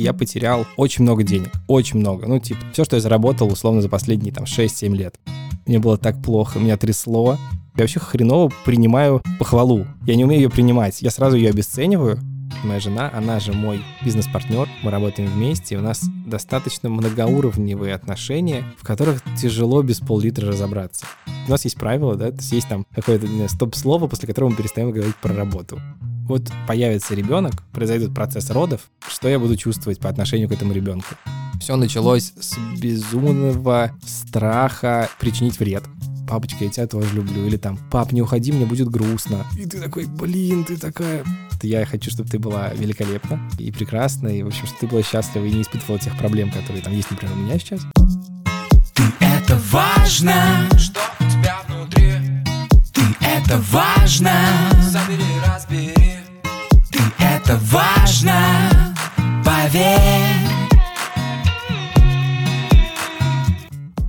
я потерял очень много денег, очень много. Ну, типа, все, что я заработал, условно, за последние там 6-7 лет. Мне было так плохо, меня трясло. Я вообще хреново принимаю похвалу. Я не умею ее принимать. Я сразу ее обесцениваю. Моя жена, она же мой бизнес-партнер, мы работаем вместе, у нас достаточно многоуровневые отношения, в которых тяжело без пол-литра разобраться. У нас есть правило, да, то есть есть там какое-то стоп-слово, после которого мы перестаем говорить про работу вот появится ребенок, произойдет процесс родов, что я буду чувствовать по отношению к этому ребенку? Все началось с безумного страха причинить вред. Папочка, я тебя тоже люблю. Или там, пап, не уходи, мне будет грустно. И ты такой, блин, ты такая... Я хочу, чтобы ты была великолепна и прекрасна, и, в общем, чтобы ты была счастлива и не испытывала тех проблем, которые там есть, например, у меня сейчас. Ты это важно, что у тебя внутри. Ты это важно. Забери, разбери это важно, поверь.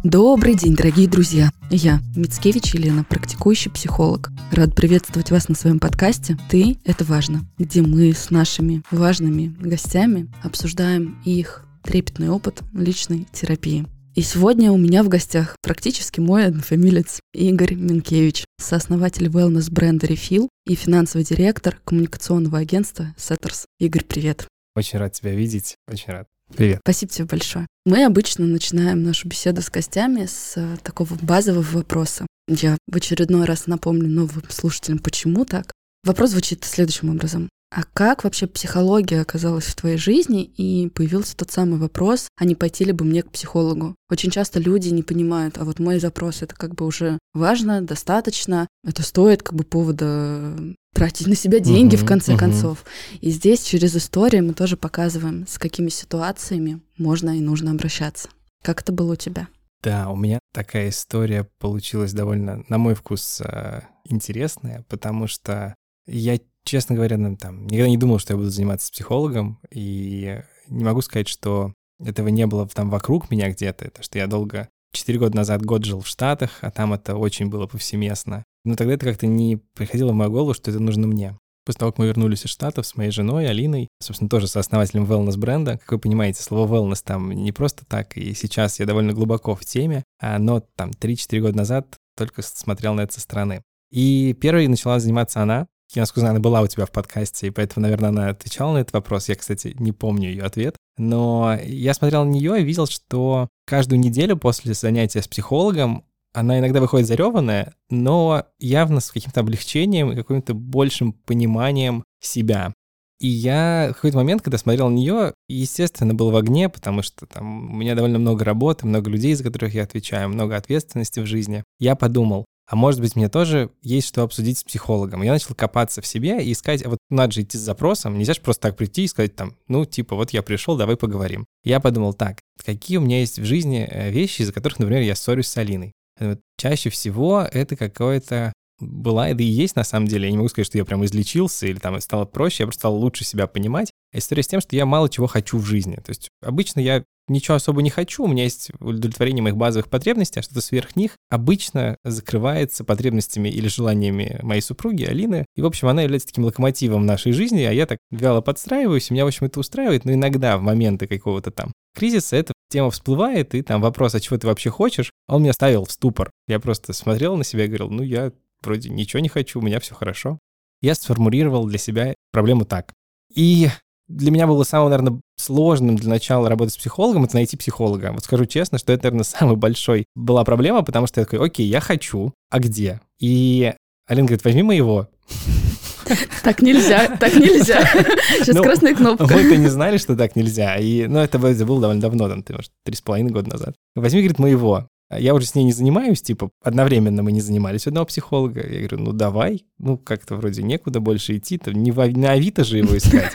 Добрый день, дорогие друзья! Я, Мицкевич Елена, практикующий психолог. Рад приветствовать вас на своем подкасте «Ты – это важно», где мы с нашими важными гостями обсуждаем их трепетный опыт личной терапии. И сегодня у меня в гостях практически мой однофамилец Игорь Минкевич, сооснователь wellness-бренда Refill и финансовый директор коммуникационного агентства Setters. Игорь, привет. Очень рад тебя видеть, очень рад. Привет. Спасибо тебе большое. Мы обычно начинаем нашу беседу с гостями с э, такого базового вопроса. Я в очередной раз напомню новым слушателям, почему так. Вопрос звучит следующим образом. А как вообще психология оказалась в твоей жизни и появился тот самый вопрос, а не пойти ли бы мне к психологу? Очень часто люди не понимают, а вот мой запрос это как бы уже важно, достаточно, это стоит как бы повода тратить на себя деньги uh-huh, в конце uh-huh. концов. И здесь через историю мы тоже показываем, с какими ситуациями можно и нужно обращаться. Как это было у тебя? Да, у меня такая история получилась довольно, на мой вкус, э, интересная, потому что я честно говоря, ну, там, никогда не думал, что я буду заниматься психологом, и не могу сказать, что этого не было там вокруг меня где-то, это что я долго, четыре года назад год жил в Штатах, а там это очень было повсеместно. Но тогда это как-то не приходило в мою голову, что это нужно мне. После того, как мы вернулись из Штатов с моей женой Алиной, собственно, тоже сооснователем wellness-бренда, как вы понимаете, слово wellness там не просто так, и сейчас я довольно глубоко в теме, а, но там 3-4 года назад только смотрел на это со стороны. И первой начала заниматься она, насколько знаю, она была у тебя в подкасте, и поэтому, наверное, она отвечала на этот вопрос. Я, кстати, не помню ее ответ. Но я смотрел на нее и видел, что каждую неделю после занятия с психологом она иногда выходит зареванная, но явно с каким-то облегчением и каким-то большим пониманием себя. И я в какой-то момент, когда смотрел на нее, естественно, был в огне, потому что там у меня довольно много работы, много людей, за которых я отвечаю, много ответственности в жизни. Я подумал, а может быть, мне тоже есть что обсудить с психологом. Я начал копаться в себе и искать, а вот надо же идти с запросом, нельзя же просто так прийти и сказать там, ну, типа, вот я пришел, давай поговорим. Я подумал, так, какие у меня есть в жизни э, вещи, из-за которых, например, я ссорюсь с Алиной. Вот чаще всего это какое-то была, да и есть на самом деле. Я не могу сказать, что я прям излечился или там стало проще, я просто стал лучше себя понимать. История с тем, что я мало чего хочу в жизни. То есть обычно я ничего особо не хочу, у меня есть удовлетворение моих базовых потребностей, а что-то сверх них обычно закрывается потребностями или желаниями моей супруги Алины. И, в общем, она является таким локомотивом нашей жизни, а я так вяло подстраиваюсь, меня, в общем, это устраивает, но иногда в моменты какого-то там кризиса эта тема всплывает, и там вопрос, а чего ты вообще хочешь, а он меня ставил в ступор. Я просто смотрел на себя и говорил, ну, я вроде ничего не хочу, у меня все хорошо. Я сформулировал для себя проблему так. И для меня было самым, наверное, сложным для начала работать с психологом, это найти психолога. Вот скажу честно, что это, наверное, самая большой была проблема, потому что я такой, окей, я хочу, а где? И Алина говорит, возьми моего. Так нельзя, так нельзя. Сейчас ну, красная кнопка. Мы-то не знали, что так нельзя. И, ну, это было довольно давно, там, может, три с половиной года назад. Возьми, говорит, моего. Я уже с ней не занимаюсь, типа, одновременно мы не занимались одного психолога. Я говорю, ну давай, ну как-то вроде некуда больше идти, то не, в, на Авито же его искать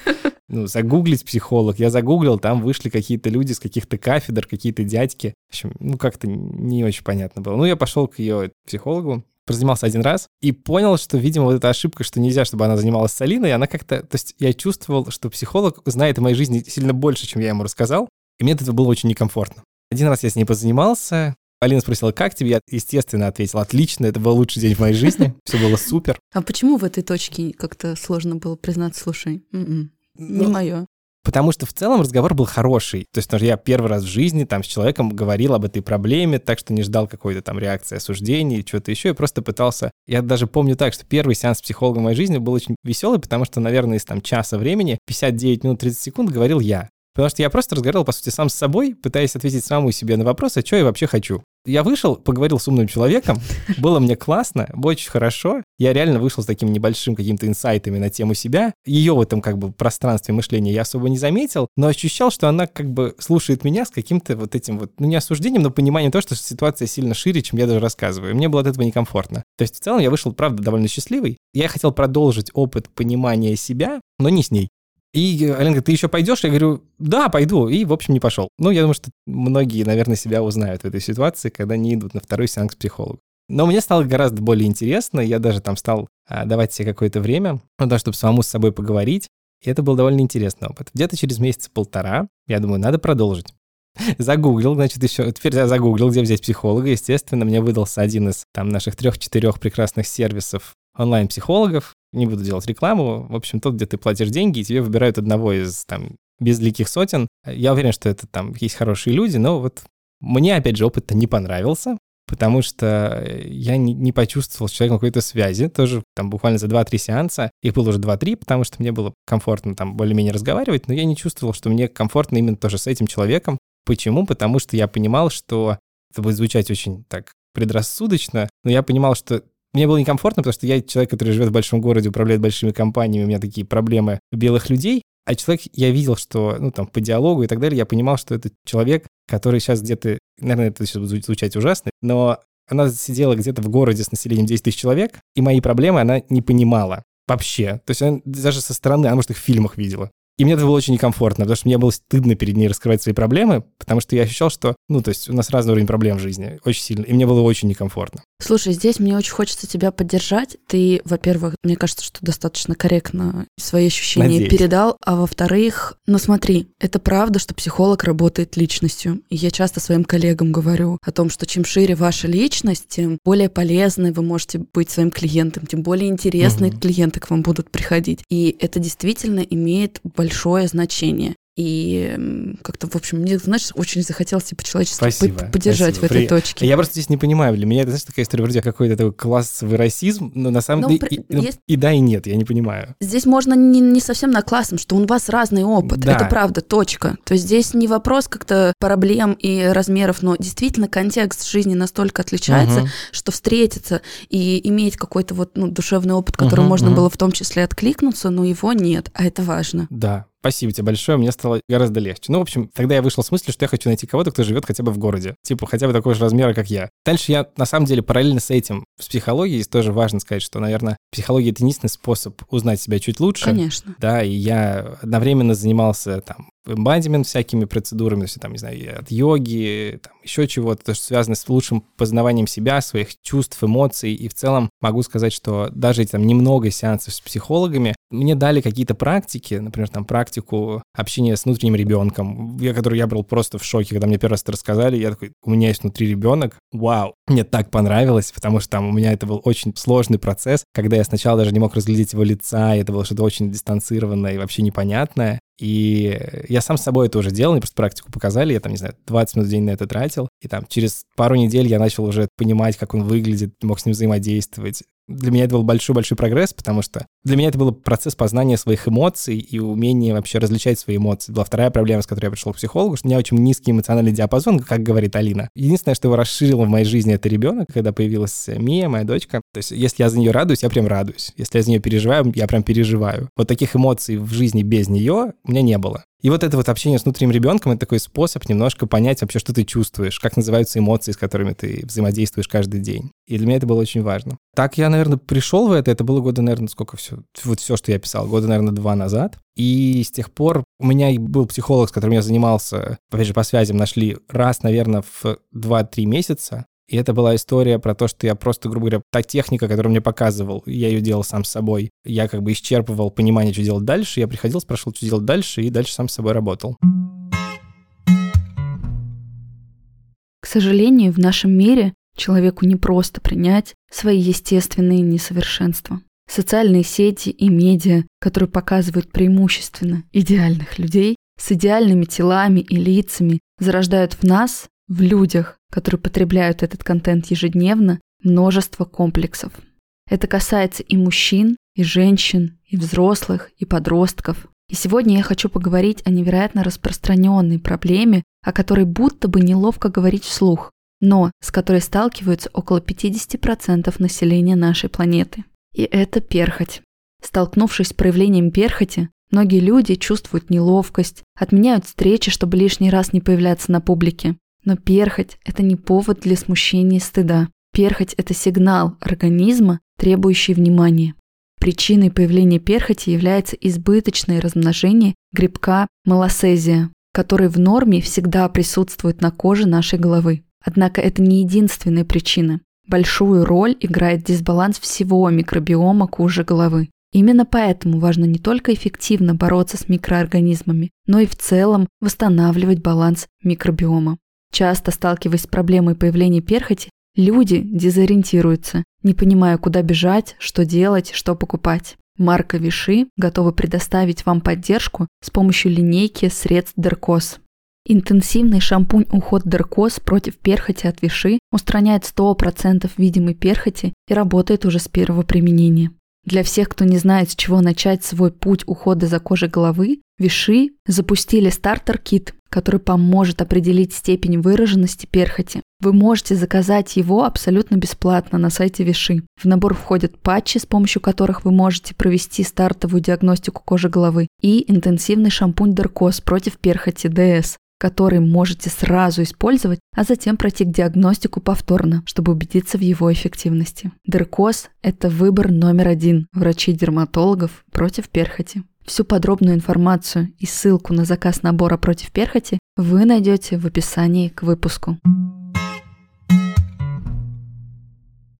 ну, загуглить психолог. Я загуглил, там вышли какие-то люди с каких-то кафедр, какие-то дядьки. В общем, ну, как-то не очень понятно было. Ну, я пошел к ее психологу, позанимался один раз и понял, что, видимо, вот эта ошибка, что нельзя, чтобы она занималась с Алиной, она как-то... То есть я чувствовал, что психолог знает о моей жизни сильно больше, чем я ему рассказал, и мне от этого было очень некомфортно. Один раз я с ней позанимался, Алина спросила, как тебе? Я, естественно, ответил, отлично, это был лучший день в моей жизни, все было супер. А почему в этой точке как-то сложно было признаться, слушай, м-м, не ну, мое. Потому что в целом разговор был хороший. То есть, потому что я первый раз в жизни там с человеком говорил об этой проблеме, так что не ждал какой-то там реакции, осуждений, чего-то еще, и просто пытался... Я даже помню так, что первый сеанс психолога в моей жизни был очень веселый, потому что, наверное, из там часа времени 59 минут 30 секунд говорил я. Потому что я просто разговаривал, по сути, сам с собой, пытаясь ответить самому себе на вопрос, а что я вообще хочу. Я вышел, поговорил с умным человеком, было мне классно, очень хорошо. Я реально вышел с таким небольшим каким-то инсайтами на тему себя. Ее в этом как бы пространстве мышления я особо не заметил, но ощущал, что она как бы слушает меня с каким-то вот этим вот, ну не осуждением, но пониманием того, что ситуация сильно шире, чем я даже рассказываю. Мне было от этого некомфортно. То есть в целом я вышел, правда, довольно счастливый. Я хотел продолжить опыт понимания себя, но не с ней. И Ален говорит, ты еще пойдешь? Я говорю, да, пойду. И, в общем, не пошел. Ну, я думаю, что многие, наверное, себя узнают в этой ситуации, когда не идут на второй сеанс к психологу. Но мне стало гораздо более интересно, я даже там стал а, давать себе какое-то время, ну, да, чтобы самому с собой поговорить, и это был довольно интересный опыт. Где-то через месяца полтора я думаю, надо продолжить. Загуглил, значит, еще, теперь я загуглил, где взять психолога, естественно, мне выдался один из там наших трех-четырех прекрасных сервисов онлайн-психологов, не буду делать рекламу, в общем, тот, где ты платишь деньги, и тебе выбирают одного из там безликих сотен. Я уверен, что это там есть хорошие люди, но вот мне, опять же, опыт-то не понравился, потому что я не, почувствовал с человеком какой-то связи, тоже там буквально за 2-3 сеанса, их было уже 2-3, потому что мне было комфортно там более-менее разговаривать, но я не чувствовал, что мне комфортно именно тоже с этим человеком. Почему? Потому что я понимал, что это будет звучать очень так предрассудочно, но я понимал, что мне было некомфортно, потому что я человек, который живет в большом городе, управляет большими компаниями, у меня такие проблемы белых людей, а человек, я видел, что, ну, там, по диалогу и так далее, я понимал, что это человек, который сейчас где-то, наверное, это сейчас будет звучать ужасно, но она сидела где-то в городе с населением 10 тысяч человек, и мои проблемы она не понимала вообще. То есть она даже со стороны, она, может, их в фильмах видела. И мне это было очень некомфортно, потому что мне было стыдно перед ней раскрывать свои проблемы, потому что я ощущал, что, ну, то есть у нас разный уровень проблем в жизни, очень сильно, и мне было очень некомфортно. Слушай, здесь мне очень хочется тебя поддержать. Ты, во-первых, мне кажется, что достаточно корректно свои ощущения Надеюсь. передал, а во-вторых, ну смотри, это правда, что психолог работает личностью. И я часто своим коллегам говорю о том, что чем шире ваша личность, тем более полезной вы можете быть своим клиентом, тем более интересные Мгм. клиенты к вам будут приходить. И это действительно имеет большое значение. И как-то, в общем, мне, знаешь, очень захотелось типа человечество Спасибо, под- поддержать спасибо. в этой При- точке. Я просто здесь не понимаю, для меня это, знаешь, такая история вроде какой-то такой классовый расизм, но на самом Ну, деле при- и, ну, есть- и да, и нет, я не понимаю. Здесь можно не, не совсем на классом, что у вас разный опыт. Да. Это правда, точка. То есть здесь не вопрос как-то проблем и размеров, но действительно контекст жизни настолько отличается, Мгм. что встретиться и иметь какой-то вот ну, душевный опыт, которым Мгм, можно мгм. было в том числе откликнуться, но его нет, а это важно. Да, спасибо тебе большое, мне стало гораздо легче. Ну, в общем, тогда я вышел с мыслью, что я хочу найти кого-то, кто живет хотя бы в городе. Типа, хотя бы такого же размера, как я. Дальше я, на самом деле, параллельно с этим с психологией, тоже важно сказать, что, наверное, психология — это единственный способ узнать себя чуть лучше. Конечно. Да, и я одновременно занимался там эмбадимент всякими процедурами, то есть, там, не знаю, от йоги, там, еще чего-то, то, что связано с лучшим познаванием себя, своих чувств, эмоций. И в целом могу сказать, что даже эти там немного сеансов с психологами мне дали какие-то практики, например, там практику общения с внутренним ребенком, я, которую я был просто в шоке, когда мне первый раз это рассказали, я такой, у меня есть внутри ребенок, вау, мне так понравилось, потому что там у меня это был очень сложный процесс, когда я сначала даже не мог разглядеть его лица, и это было что-то очень дистанцированное и вообще непонятное, и я сам с собой это уже делал, мне просто практику показали, я там, не знаю, 20 минут в день на это тратил, и там через пару недель я начал уже понимать, как он выглядит, мог с ним взаимодействовать. Для меня это был большой-большой прогресс, потому что для меня это был процесс познания своих эмоций и умения вообще различать свои эмоции. Была вторая проблема, с которой я пришел к психологу, что у меня очень низкий эмоциональный диапазон, как говорит Алина. Единственное, что его расширило в моей жизни, это ребенок, когда появилась Мия, моя дочка. То есть, если я за нее радуюсь, я прям радуюсь. Если я за нее переживаю, я прям переживаю. Вот таких эмоций в жизни без нее у меня не было. И вот это вот общение с внутренним ребенком, это такой способ немножко понять вообще, что ты чувствуешь, как называются эмоции, с которыми ты взаимодействуешь каждый день. И для меня это было очень важно. Так я, наверное, пришел в это, это было года, наверное, сколько все, вот все, что я писал, года, наверное, два назад. И с тех пор у меня был психолог, с которым я занимался, опять же, по связям нашли раз, наверное, в 2-3 месяца. И это была история про то, что я просто, грубо говоря, та техника, которую мне показывал, я ее делал сам с собой. Я как бы исчерпывал понимание, что делать дальше. Я приходил, спрашивал, что делать дальше, и дальше сам с собой работал. К сожалению, в нашем мире человеку не просто принять свои естественные несовершенства. Социальные сети и медиа, которые показывают преимущественно идеальных людей с идеальными телами и лицами, зарождают в нас, в людях, которые потребляют этот контент ежедневно, множество комплексов. Это касается и мужчин, и женщин, и взрослых, и подростков. И сегодня я хочу поговорить о невероятно распространенной проблеме, о которой будто бы неловко говорить вслух, но с которой сталкиваются около 50% населения нашей планеты. И это перхоть. Столкнувшись с проявлением перхоти, многие люди чувствуют неловкость, отменяют встречи, чтобы лишний раз не появляться на публике. Но перхоть – это не повод для смущения и стыда. Перхоть – это сигнал организма, требующий внимания. Причиной появления перхоти является избыточное размножение грибка малосезия, который в норме всегда присутствует на коже нашей головы. Однако это не единственная причина. Большую роль играет дисбаланс всего микробиома кожи головы. Именно поэтому важно не только эффективно бороться с микроорганизмами, но и в целом восстанавливать баланс микробиома. Часто сталкиваясь с проблемой появления перхоти, люди дезориентируются, не понимая, куда бежать, что делать, что покупать. Марка Виши готова предоставить вам поддержку с помощью линейки средств Деркос. Интенсивный шампунь уход Деркос против перхоти от Виши устраняет 100% видимой перхоти и работает уже с первого применения. Для всех, кто не знает, с чего начать свой путь ухода за кожей головы, Виши запустили стартер-кит, который поможет определить степень выраженности перхоти. Вы можете заказать его абсолютно бесплатно на сайте Виши. В набор входят патчи, с помощью которых вы можете провести стартовую диагностику кожи головы, и интенсивный шампунь Деркос против перхоти ДС, который можете сразу использовать, а затем пройти к диагностику повторно, чтобы убедиться в его эффективности. Деркоз – это выбор номер один врачей-дерматологов против перхоти. Всю подробную информацию и ссылку на заказ набора против перхоти вы найдете в описании к выпуску.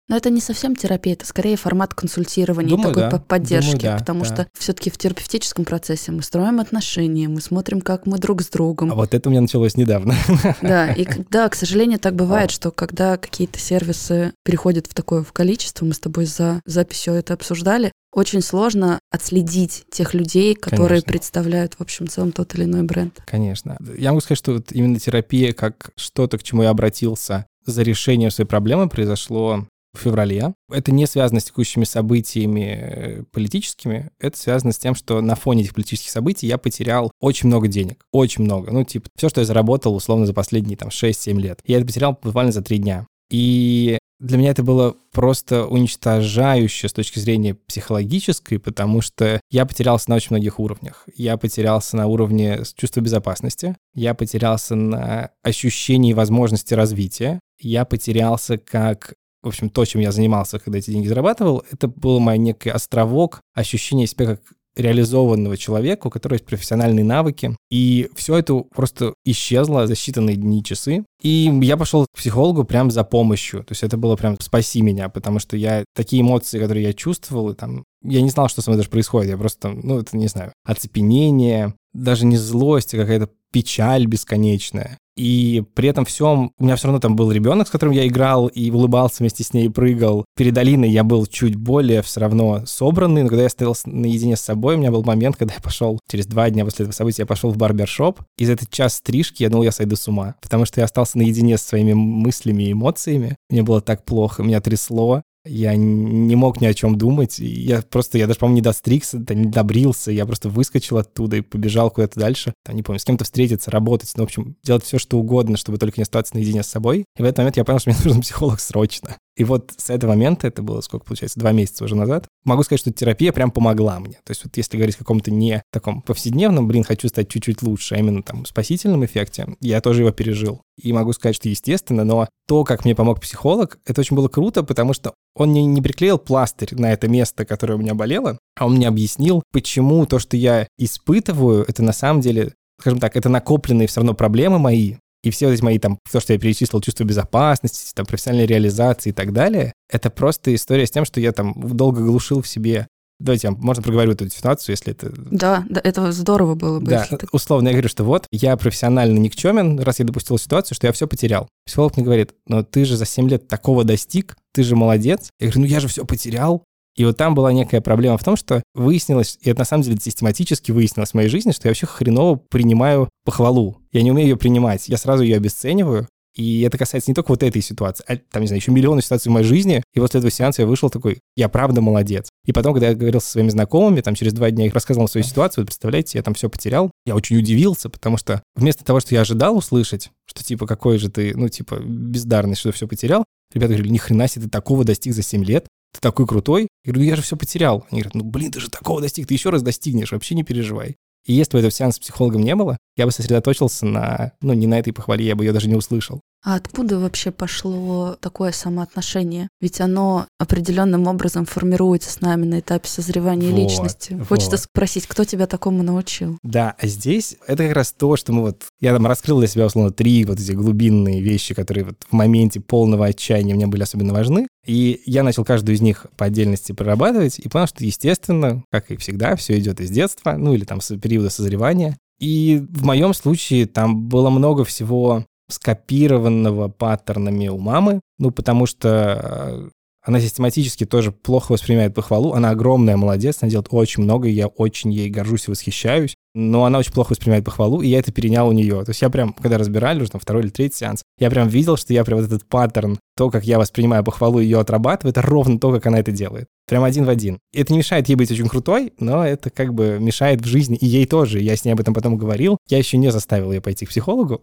Но это не совсем терапия, это скорее формат консультирования Думаю, такой да. поддержки, Думаю, да, потому да. что все-таки в терапевтическом процессе мы строим отношения, мы смотрим, как мы друг с другом. А вот это у меня началось недавно. Да, и да, к сожалению, так бывает, что когда какие-то сервисы переходят в такое в количество, мы с тобой за записью это обсуждали, очень сложно отследить тех людей, которые Конечно. представляют, в общем, целом тот или иной бренд. Конечно. Я могу сказать, что вот именно терапия, как что-то, к чему я обратился за решением своей проблемы, произошло в феврале. Это не связано с текущими событиями э, политическими, это связано с тем, что на фоне этих политических событий я потерял очень много денег. Очень много. Ну, типа, все, что я заработал, условно, за последние там 6-7 лет. Я это потерял буквально за 3 дня. И для меня это было просто уничтожающе с точки зрения психологической, потому что я потерялся на очень многих уровнях. Я потерялся на уровне чувства безопасности, я потерялся на ощущении возможности развития, я потерялся как в общем, то, чем я занимался, когда эти деньги зарабатывал, это был мой некий островок ощущения себя как реализованного человека, у которого есть профессиональные навыки. И все это просто исчезло за считанные дни, часы. И я пошел к психологу прям за помощью. То есть это было прям «спаси меня», потому что я такие эмоции, которые я чувствовал, и там, я не знал, что со мной даже происходит. Я просто, ну, это, не знаю, оцепенение, даже не злость, а какая-то печаль бесконечная. И при этом всем у меня все равно там был ребенок, с которым я играл и улыбался вместе с ней прыгал. Перед Алиной я был чуть более все равно собранный, но когда я стоял с- наедине с собой, у меня был момент, когда я пошел через два дня после этого события, я пошел в барбершоп, и за этот час стрижки я думал, я сойду с ума, потому что я остался наедине со своими мыслями и эмоциями. Мне было так плохо, меня трясло, я не мог ни о чем думать. Я просто, я даже, по-моему, не достригся, не добрился. Я просто выскочил оттуда и побежал куда-то дальше. Там, не помню, с кем-то встретиться, работать. Ну, в общем, делать все, что угодно, чтобы только не остаться наедине с собой. И в этот момент я понял, что мне нужен психолог срочно. И вот с этого момента, это было сколько получается, два месяца уже назад, могу сказать, что терапия прям помогла мне. То есть вот если говорить о каком-то не таком повседневном, блин, хочу стать чуть-чуть лучше, а именно там спасительном эффекте, я тоже его пережил. И могу сказать, что естественно, но то, как мне помог психолог, это очень было круто, потому что он мне не приклеил пластырь на это место, которое у меня болело, а он мне объяснил, почему то, что я испытываю, это на самом деле, скажем так, это накопленные все равно проблемы мои, и все эти мои там, то, что я перечислил, чувство безопасности, там, профессиональной реализации и так далее, это просто история с тем, что я там долго глушил в себе. Давайте, я- можно проговорю эту ситуацию, если это... Да, да, это здорово было бы. Да, так. условно я говорю, что вот, я профессионально никчемен, раз я допустил ситуацию, что я все потерял. Психолог мне говорит, но ты же за 7 лет такого достиг, ты же молодец. Я говорю, ну я же все потерял. И вот там была некая проблема в том, что выяснилось, и это на самом деле систематически выяснилось в моей жизни, что я вообще хреново принимаю похвалу. Я не умею ее принимать. Я сразу ее обесцениваю. И это касается не только вот этой ситуации, а там, не знаю, еще миллионы ситуаций в моей жизни. И после этого сеанса я вышел такой, я правда молодец. И потом, когда я говорил со своими знакомыми, там через два дня их рассказывал свою ситуацию, вы представляете, я там все потерял. Я очень удивился, потому что вместо того, что я ожидал услышать, что типа какой же ты, ну типа бездарный, что все потерял, ребята говорили, ни хрена себе, ты такого достиг за 7 лет, ты такой крутой. Я говорю, ну я же все потерял. Они говорят, ну блин, ты же такого достиг, ты еще раз достигнешь, вообще не переживай. И если бы этого сеанса с психологом не было, я бы сосредоточился на, ну, не на этой похвале, я бы ее даже не услышал. А откуда вообще пошло такое самоотношение? Ведь оно определенным образом формируется с нами на этапе созревания Вот, личности. Хочется вот. спросить, кто тебя такому научил? Да, а здесь это как раз то, что мы вот... Я там раскрыл для себя, условно, три вот эти глубинные вещи, которые вот в моменте полного отчаяния мне были особенно важны. И я начал каждую из них по отдельности прорабатывать и понял, что, естественно, как и всегда, все идет из детства, ну или там с периода созревания. И в моем случае там было много всего скопированного паттернами у мамы, ну, потому что э, она систематически тоже плохо воспринимает похвалу. Она огромная молодец, она делает очень много, и я очень ей горжусь и восхищаюсь. Но она очень плохо воспринимает похвалу, и я это перенял у нее. То есть я прям, когда разбирали уже там второй или третий сеанс, я прям видел, что я прям вот этот паттерн, то, как я воспринимаю похвалу и ее отрабатываю, это ровно то, как она это делает. Прям один в один. И это не мешает ей быть очень крутой, но это как бы мешает в жизни, и ей тоже. Я с ней об этом потом говорил. Я еще не заставил ее пойти к психологу,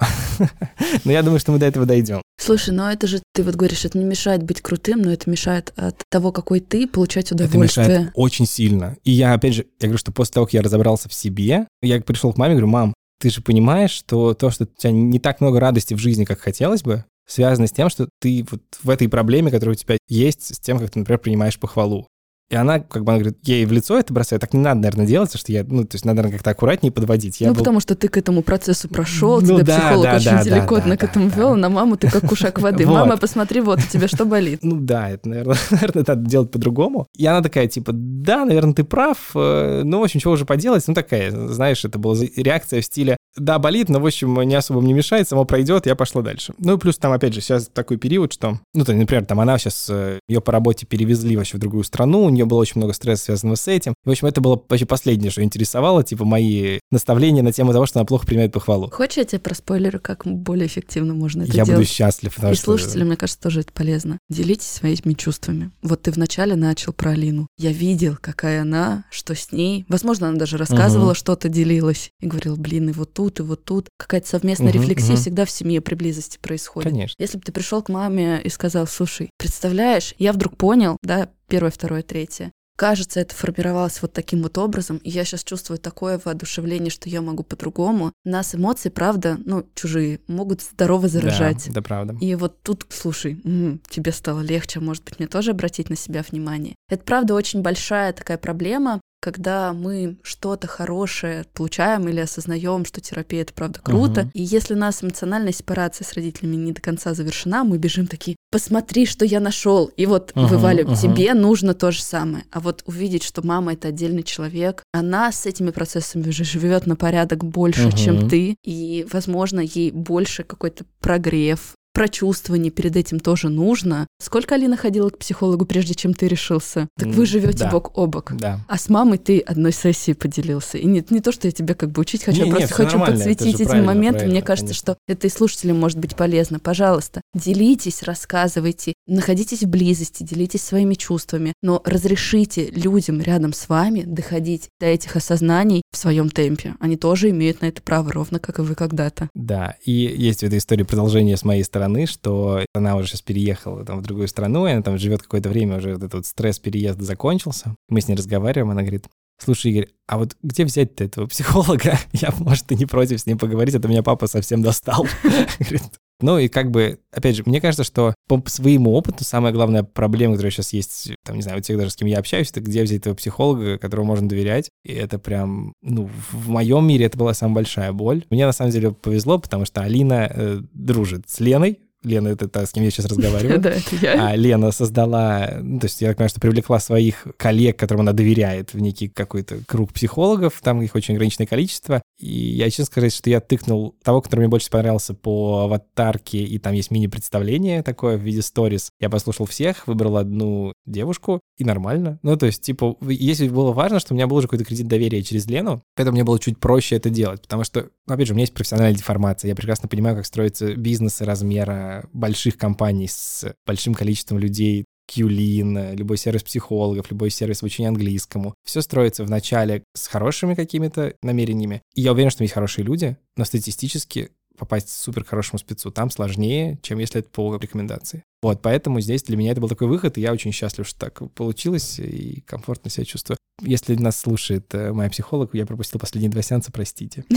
но я думаю, что мы до этого дойдем. Слушай, но это же, ты вот говоришь, это не мешает быть крутым, но это мешает от того, какой ты, получать Это удовольствие. мешает очень сильно. И я, опять же, я говорю, что после того, как я разобрался в себе, я пришел к маме говорю, мам, ты же понимаешь, что то, что у тебя не так много радости в жизни, как хотелось бы, связано с тем, что ты вот в этой проблеме, которая у тебя есть, с тем, как ты, например, принимаешь похвалу. И она, как бы, она говорит, ей в лицо это бросает. Так не надо, наверное, делать, потому что я, ну, то есть надо, наверное, как-то аккуратнее подводить. Я ну, был- потому что ты к этому процессу прошел, Ну тебя да, психолог да, очень да, деликатно да, к этому да, вел, да. на маму ты как кушак воды. Вот. Мама, посмотри, вот у тебя что болит. Ну да, это, наверное, наверное, надо делать по-другому. И она такая, типа, да, наверное, ты прав, э, ну, в общем, чего уже поделать? Ну, такая, знаешь, это была реакция в стиле, да, болит, но, в общем, не особо мне мешает, само пройдет, я пошла дальше. Ну, и плюс там, опять же, сейчас такой период, что, ну, то, например, там она сейчас, ее по работе перевезли вообще в другую страну, нее было очень много стресса, связанного с этим. В общем, это было вообще последнее, что интересовало, типа, мои наставления на тему того, что она плохо принимает похвалу. Хочешь, я тебе проспойлерю, как более эффективно можно это я буду делать? счастлив, потому И что... слушателям, мне кажется, тоже это полезно. Делитесь своими чувствами. Вот ты вначале начал про Алину. Я видел, какая она, что с ней. Возможно, она даже рассказывала Мгм. что-то, делилась. И говорила, блин, и вот тут, и вот тут. Какая-то совместная Мгм, рефлексия мгм. всегда в семье при близости происходит. Конечно. Если бы ты пришел к маме и сказал, слушай, представляешь, я вдруг понял, да, первое, второе, третье. Кажется, это формировалось вот таким вот образом, и я сейчас чувствую такое воодушевление, что я могу по-другому. Нас эмоции, правда, ну, чужие, могут здорово заражать. Да, это правда. И вот тут, слушай, м, тебе стало легче, может быть, мне тоже обратить на себя внимание. Это, правда, очень большая такая проблема, когда мы что-то хорошее получаем или осознаем, что терапия это правда круто. Мгм. И если у нас эмоциональная сепарация с родителями не до конца завершена, мы бежим такие, посмотри, что я нашел. И вот Мгм, вываливаем, мгм. тебе нужно то же самое. А вот увидеть, что мама это отдельный человек, она с этими процессами уже живет на порядок больше, Мгм. чем ты. И, возможно, ей больше какой-то прогрев, прочувствование перед этим тоже нужно. Сколько Алина ходила к психологу, прежде чем ты решился? Так вы живете да. бок о бок. Да. А с мамой ты одной сессией поделился. И не, не то, что я тебе как бы учить хочу, Не, я просто всё хочу подсветить же эти правильно, моменты. правильно, Мне кажется, конечно. что это и слушателям может быть полезно. Пожалуйста, делитесь, рассказывайте, находитесь в близости, делитесь своими чувствами, но разрешите людям рядом с вами доходить до этих осознаний в своем темпе. Они тоже имеют на это право, ровно как и вы когда-то. Да, и есть в этой истории продолжение с моей стороны, что она уже сейчас переехала там, в другую страну, и она там живет какое-то время, уже вот этот вот стресс переезда закончился. Мы с ней разговариваем, она говорит, слушай, Игорь, а вот где взять-то этого психолога? Я, может, и не против с ним поговорить, а то меня папа совсем достал. Говорит, Ну и как бы, опять же, мне кажется, что по своему опыту самая главная проблема, которая сейчас есть, там, не знаю, у тех даже, с кем я общаюсь, это где взять этого психолога, которому можно доверять. И это прям, ну, в моем мире это была самая большая боль. Мне на самом деле повезло, потому что Алина э, дружит с Леной, Лена, это та, с кем я сейчас разговариваю. Да, это я. А Лена создала, ну, то есть я так понимаю, что привлекла своих коллег, которым она доверяет, в некий какой-то круг психологов, там их очень ограниченное количество. И я честно сказать, что я тыкнул того, который мне больше понравился по аватарке, и там есть мини-представление такое в виде сторис. Я послушал всех, выбрал одну девушку, и нормально. Ну, то есть, типа, если было важно, что у меня был уже какой-то кредит доверия через Лену, поэтому мне было чуть проще это делать, потому что, ну, опять же, у меня есть профессиональная деформация, я прекрасно понимаю, как строятся бизнесы размера больших компаний с большим количеством людей, Qlin, любой сервис психологов, любой сервис обучения английскому. Все строится вначале с хорошими какими-то намерениями. И я уверен, что есть хорошие люди, но статистически попасть супер хорошему спецу там сложнее, чем если это по рекомендации. Вот, поэтому здесь для меня это был такой выход, и я очень счастлив, что так получилось, и комфортно себя чувствую. Если нас слушает э, моя психолог, я пропустил последние два сеанса, простите.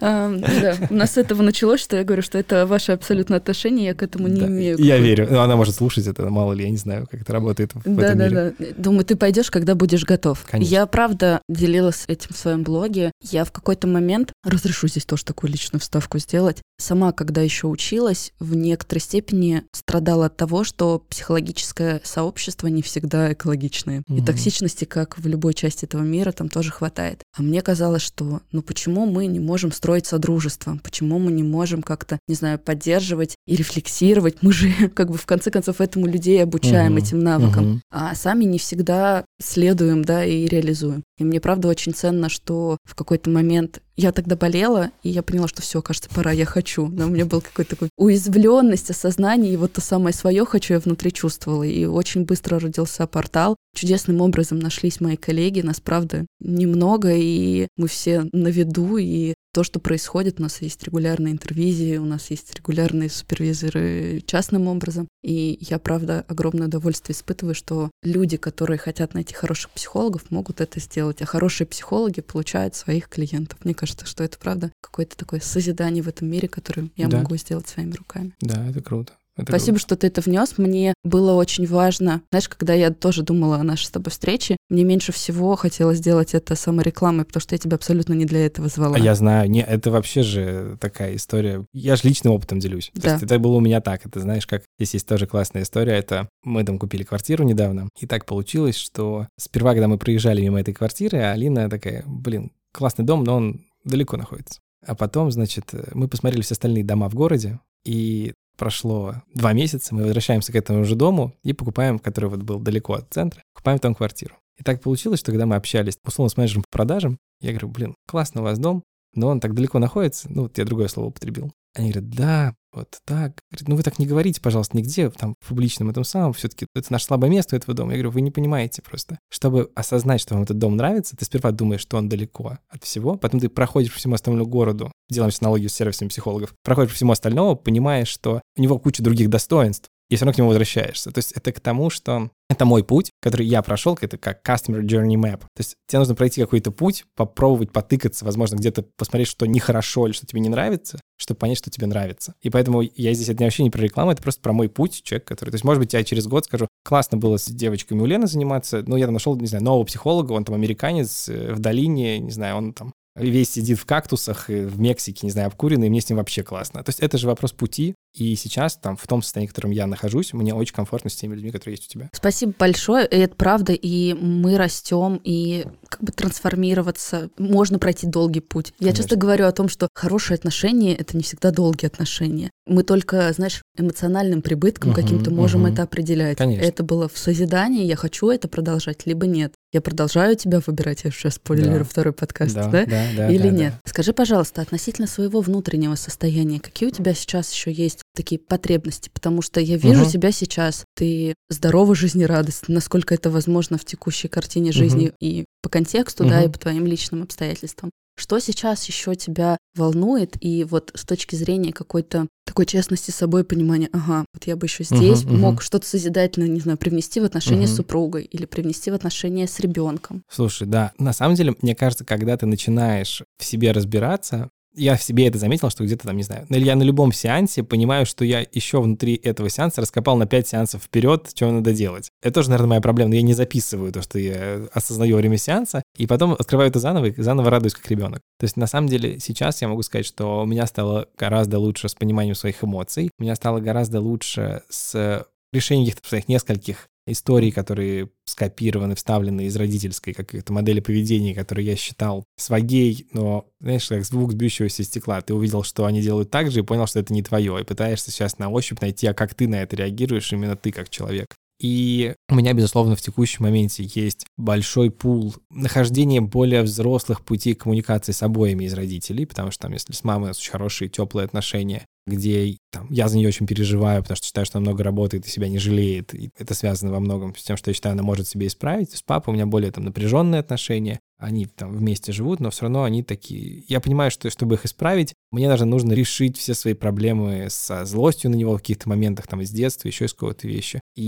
Да, у нас с этого началось, что я говорю, что это ваше абсолютное отношение, я к этому не имею. Я верю. Ну, она может слушать это, мало ли, я не знаю, как это работает в этом мире. Да, да, да. Думаю, ты пойдешь, когда будешь готов. Я, правда, делилась этим в своем блоге. Я в какой-то момент, разрешу здесь тоже такую личную вставку сделать, сама, когда еще училась, в некоторой степени страдала от того, что психологическое сообщество не всегда экологичное. И токсичности, как в любой части этого мира, там тоже хватает. А мне казалось, что ну почему мы не можем строить содружество? Почему мы не можем как-то, не знаю, поддерживать и рефлексировать? Мы же как бы в конце концов этому людей обучаем этим навыкам, а сами не всегда следуем, да, и реализуем. И мне правда очень ценно, что в какой-то момент я тогда болела, и я поняла, что все, кажется, пора, я хочу. Но у меня был какой-то такой уязвленность, осознание, и вот то самое свое хочу я внутри чувствовала. И очень быстро родился портал. Чудесным образом нашлись мои коллеги, нас, правда, немного, и мы все на виду, и то, что происходит, у нас есть регулярные интервизии, у нас есть регулярные супервизоры частным образом. И я, правда, огромное удовольствие испытываю, что люди, которые хотят найти хороших психологов, могут это сделать, а хорошие психологи получают своих клиентов. Мне кажется, что это, правда, какое-то такое созидание в этом мире, которое я да. могу сделать своими руками. Да, это круто. Это Спасибо, круто. что ты это внес. Мне было очень важно. Знаешь, когда я тоже думала о нашей с тобой встрече, мне меньше всего хотелось сделать это саморекламой, потому что я тебя абсолютно не для этого звала. А я знаю, не, это вообще же такая история. Я же личным опытом делюсь. Да. То есть это было у меня так. Это знаешь, как здесь есть тоже классная история. Это мы там купили квартиру недавно, и так получилось, что сперва, когда мы проезжали мимо этой квартиры, Алина такая, блин, классный дом, но он далеко находится. А потом, значит, мы посмотрели все остальные дома в городе, и прошло два месяца, мы возвращаемся к этому же дому и покупаем, который вот был далеко от центра, покупаем там квартиру. И так получилось, что когда мы общались, условно, с менеджером по продажам, я говорю, блин, классно у вас дом, но он так далеко находится, ну, вот я другое слово употребил. Они говорят, да, вот так. Говорит, ну вы так не говорите, пожалуйста, нигде, там, в публичном этом самом, все-таки это наше слабое место этого дома. Я говорю, вы не понимаете просто. Чтобы осознать, что вам этот дом нравится, ты сперва думаешь, что он далеко от всего, потом ты проходишь по всему остальному городу, делаем аналогию с сервисами психологов, проходишь по всему остальному, понимаешь, что у него куча других достоинств, и все равно к нему возвращаешься. То есть это к тому, что это мой путь, который я прошел, это как Customer Journey Map. То есть тебе нужно пройти какой-то путь, попробовать потыкаться, возможно, где-то посмотреть, что нехорошо или что тебе не нравится, чтобы понять, что тебе нравится. И поэтому я здесь это вообще не про рекламу, это просто про мой путь, человек, который... То есть, может быть, я через год скажу, классно было с девочками у Лены заниматься, но я там нашел, не знаю, нового психолога, он там американец э, в долине, не знаю, он там весь сидит в кактусах в Мексике, не знаю, обкуренный, и мне с ним вообще классно. То есть это же вопрос пути, и сейчас, там, в том состоянии, в котором я нахожусь, мне очень комфортно с теми людьми, которые есть у тебя. Спасибо большое, и это правда, и мы растем, и как бы трансформироваться, можно пройти долгий путь. Конечно. Я часто говорю о том, что хорошие отношения — это не всегда долгие отношения. Мы только, знаешь, эмоциональным прибытком угу, каким-то можем угу. это определять. Конечно. Это было в созидании, я хочу это продолжать, либо нет. Я продолжаю тебя выбирать, я сейчас спойлерю да. второй подкаст, да? да? да, да Или да, нет? Да. Скажи, пожалуйста, относительно своего внутреннего состояния, какие у тебя сейчас еще есть такие потребности? Потому что я вижу угу. тебя сейчас, ты здорово, жизнерадостный, насколько это возможно в текущей картине жизни угу. и по контексту, угу. да, и по твоим личным обстоятельствам. Что сейчас еще тебя волнует? И вот с точки зрения какой-то такой честности с собой, понимания, ага, вот я бы еще здесь uh-huh, мог что-то созидательное, не знаю, привнести в отношения uh-huh. с супругой или привнести в отношения с ребенком. Слушай, да, на самом деле, мне кажется, когда ты начинаешь в себе разбираться, я в себе это заметил, что где-то там, не знаю, я на любом сеансе понимаю, что я еще внутри этого сеанса раскопал на 5 сеансов вперед, что надо делать. Это тоже, наверное, моя проблема, но я не записываю то, что я осознаю во время сеанса, и потом открываю это заново и заново радуюсь как ребенок. То есть, на самом деле, сейчас я могу сказать, что у меня стало гораздо лучше с пониманием своих эмоций, у меня стало гораздо лучше с решением каких-то своих нескольких истории, которые скопированы, вставлены из родительской какой-то модели поведения, которую я считал свагей, но, знаешь, как звук бьющегося стекла. Ты увидел, что они делают так же, и понял, что это не твое, и пытаешься сейчас на ощупь найти, а как ты на это реагируешь, именно ты как человек. И у меня, безусловно, в текущем моменте есть большой пул нахождения более взрослых путей коммуникации с обоими из родителей, потому что там, если с мамой у нас очень хорошие, теплые отношения, где там, я за нее очень переживаю, потому что считаю, что она много работает и себя не жалеет. И это связано во многом с тем, что я считаю, она может себе исправить. С папой у меня более там напряженные отношения. Они там вместе живут, но все равно они такие... Я понимаю, что чтобы их исправить, мне даже нужно решить все свои проблемы со злостью на него в каких-то моментах, там, из детства, еще из какого-то вещи. И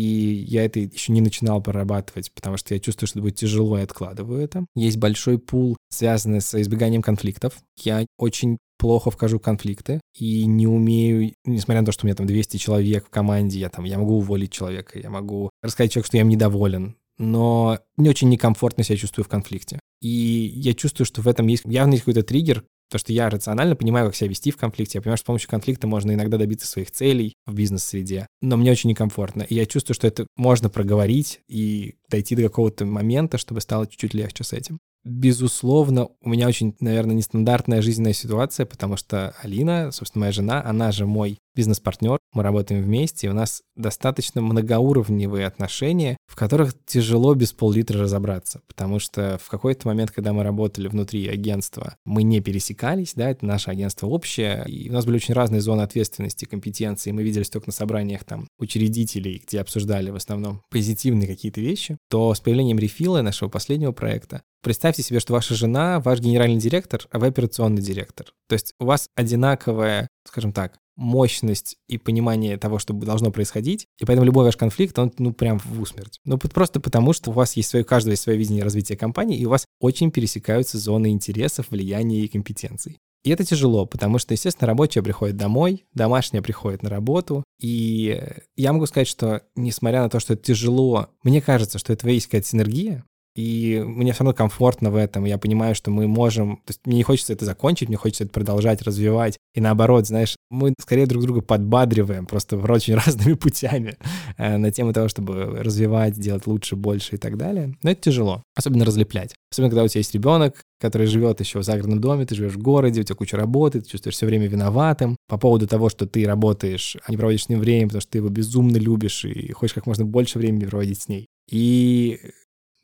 я это еще не начинал прорабатывать, потому что я чувствую, что это будет тяжело, и откладываю это. Есть большой пул, связанный с избеганием конфликтов. Я очень плохо вхожу в конфликты и не умею, несмотря на то, что у меня там 200 человек в команде, я там, я могу уволить человека, я могу рассказать человеку, что я им недоволен, но не очень некомфортно себя чувствую в конфликте. И я чувствую, что в этом есть есть какой-то триггер, то, что я рационально понимаю, как себя вести в конфликте. Я понимаю, что с помощью конфликта можно иногда добиться своих целей в бизнес-среде. Но мне очень некомфортно. И я чувствую, что это можно проговорить и дойти до какого-то момента, чтобы стало чуть-чуть легче с этим. Безусловно, у меня очень, наверное, нестандартная жизненная ситуация, потому что Алина, собственно, моя жена, она же мой бизнес-партнер, мы работаем вместе, и у нас достаточно многоуровневые отношения, в которых тяжело без пол-литра разобраться, потому что в какой-то момент, когда мы работали внутри агентства, мы не пересекались, да, это наше агентство общее, и у нас были очень разные зоны ответственности, компетенции, мы виделись только на собраниях там учредителей, где обсуждали в основном позитивные какие-то вещи, то с появлением рефила нашего последнего проекта Представьте себе, что ваша жена ваш генеральный директор, а вы операционный директор. То есть у вас одинаковая, скажем так, мощность и понимание того, что должно происходить, и поэтому любой ваш конфликт, он, ну, прям в усмерть. Ну, просто потому, что у вас есть свое, у каждого есть свое видение развития компании, и у вас очень пересекаются зоны интересов, влияния и компетенций. И это тяжело, потому что, естественно, рабочая приходит домой, домашняя приходит на работу. И я могу сказать, что, несмотря на то, что это тяжело, мне кажется, что это есть какая-то синергия, и мне все равно комфортно в этом. Я понимаю, что мы можем... То есть мне не хочется это закончить, мне хочется это продолжать, развивать. И наоборот, знаешь, мы скорее друг друга подбадриваем просто очень разными путями э, на тему того, чтобы развивать, делать лучше, больше и так далее. Но это тяжело, особенно разлеплять. Особенно, когда у тебя есть ребенок, который живет еще в загородном доме, ты живешь в городе, у тебя куча работы, ты чувствуешь все время виноватым по поводу того, что ты работаешь, а не проводишь с ним время, потому что ты его безумно любишь и хочешь как можно больше времени проводить с ней. И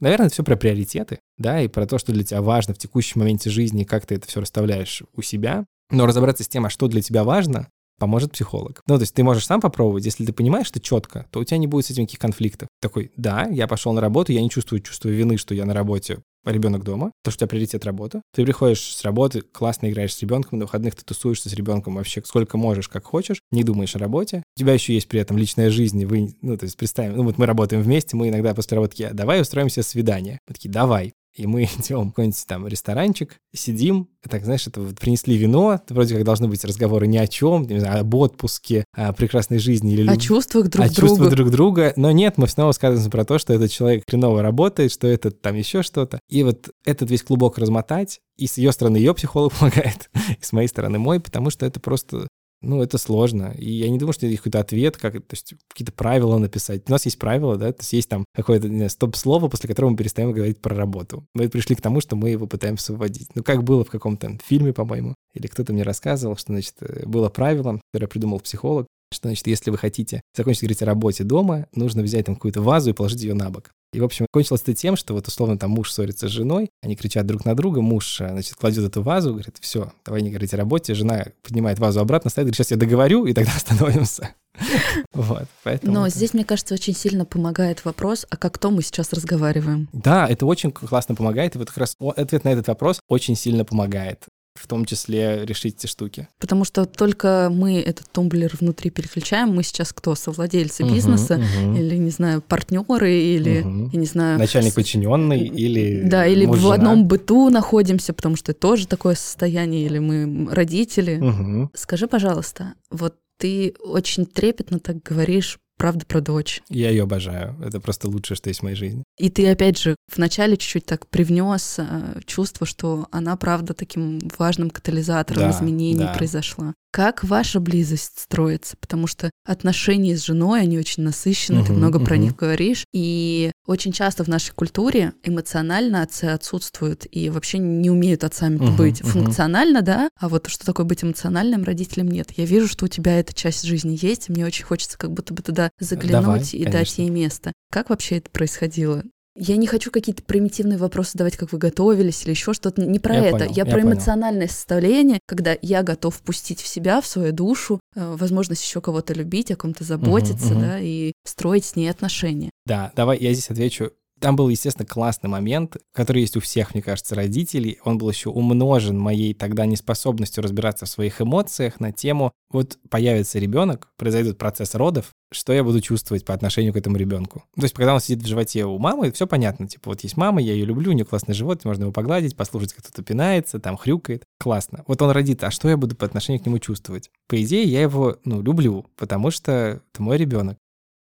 Наверное, это все про приоритеты, да, и про то, что для тебя важно в текущем моменте жизни, как ты это все расставляешь у себя. Но разобраться с тем, а что для тебя важно, поможет психолог. Ну, то есть ты можешь сам попробовать, если ты понимаешь это четко, то у тебя не будет с этим никаких конфликтов. Такой, да, я пошел на работу, я не чувствую чувство вины, что я на работе, ребенок дома, то, что у тебя приоритет работа. Ты приходишь с работы, классно играешь с ребенком, на выходных ты тусуешься с ребенком вообще сколько можешь, как хочешь, не думаешь о работе. У тебя еще есть при этом личная жизнь, и вы, ну, то есть представим, ну, вот мы работаем вместе, мы иногда после работы, давай устроим себе свидание. Мы такие, давай и мы идем в какой-нибудь там ресторанчик, сидим, так, знаешь, это вот принесли вино, вроде как должны быть разговоры ни о чем, не знаю, об отпуске, о прекрасной жизни или... О чувствах друг о друга. чувствах друг друга, но нет, мы снова сказываем про то, что этот человек хреново работает, что это там еще что-то. И вот этот весь клубок размотать, и с ее стороны ее психолог помогает, и с моей стороны мой, потому что это просто ну, это сложно. И я не думаю, что есть какой-то ответ, как, то есть какие-то правила написать. У нас есть правила, да, то есть есть там какое-то стоп-слово, после которого мы перестаем говорить про работу. Мы пришли к тому, что мы его пытаемся вводить. Ну, как было в каком-то фильме, по-моему, или кто-то мне рассказывал, что, значит, э, было правило, которое придумал психолог, что, значит, если вы хотите закончить говорить о работе дома, нужно взять там какую-то вазу и положить ее на бок. И, в общем, кончилось это тем, что вот условно там муж ссорится с женой, они кричат друг на друга, муж, э, значит, кладет эту вазу, говорит, все, давай не говорить о работе, жена поднимает вазу обратно, ставит, говорит, сейчас я договорю, и тогда остановимся. Вот, поэтому... Но здесь, мне кажется, очень сильно помогает вопрос, а как то мы сейчас разговариваем? Да, это очень классно помогает, и вот как раз ответ на этот вопрос очень сильно помогает. В том числе решить эти штуки. Потому что только мы этот тумблер внутри переключаем. Мы сейчас кто? Совладельцы бизнеса Мгм, мгм. или, не знаю, партнеры или, Мгм. я не знаю... Начальник подчиненный или Да, или муж, в жена. одном быту находимся, потому что это тоже такое состояние, или мы родители. Мгм. Скажи, пожалуйста, вот ты очень трепетно так говоришь правда про дочь. Я ее обожаю. Это просто лучшее, что есть в моей жизни. И ты, опять же, вначале чуть-чуть так привнес э, чувство, что она, правда, таким важным катализатором Да, изменений да. произошла. Как ваша близость строится? Потому что отношения с женой, они очень насыщены, ты Мгм, много про мгм. них говоришь. И очень часто в нашей культуре эмоционально отцы отсутствуют и вообще не умеют отцами Мгм, быть. мгм. Функционально, да, а вот что такое быть эмоциональным родителем нет. Я вижу, что у тебя эта часть жизни есть, и мне очень хочется как будто бы туда заглянуть Давай, и дать конечно. ей место. Как вообще это происходило? Я не хочу какие-то примитивные вопросы давать, как вы готовились или еще что-то. Не про Я это. понял, я я про понял. эмоциональное состояние, когда я готов впустить в себя, в свою душу, э, возможность еще кого-то любить, о ком-то заботиться, мгм. да, и строить с ней отношения. Да, давай я здесь отвечу. Там был, естественно, классный момент, который есть у всех, мне кажется, родителей. Он был еще умножен моей тогда неспособностью разбираться в своих эмоциях на тему, вот появится ребенок, произойдет процесс родов, что я буду чувствовать по отношению к этому ребенку. То есть, когда он сидит в животе у мамы, все понятно. Типа, вот есть мама, я ее люблю, у нее классный живот, можно его погладить, послушать, как кто-то пинается, там хрюкает. Классно. Вот он родит, а что я буду по отношению к нему чувствовать? По идее, я его, ну, люблю, потому что это мой ребенок.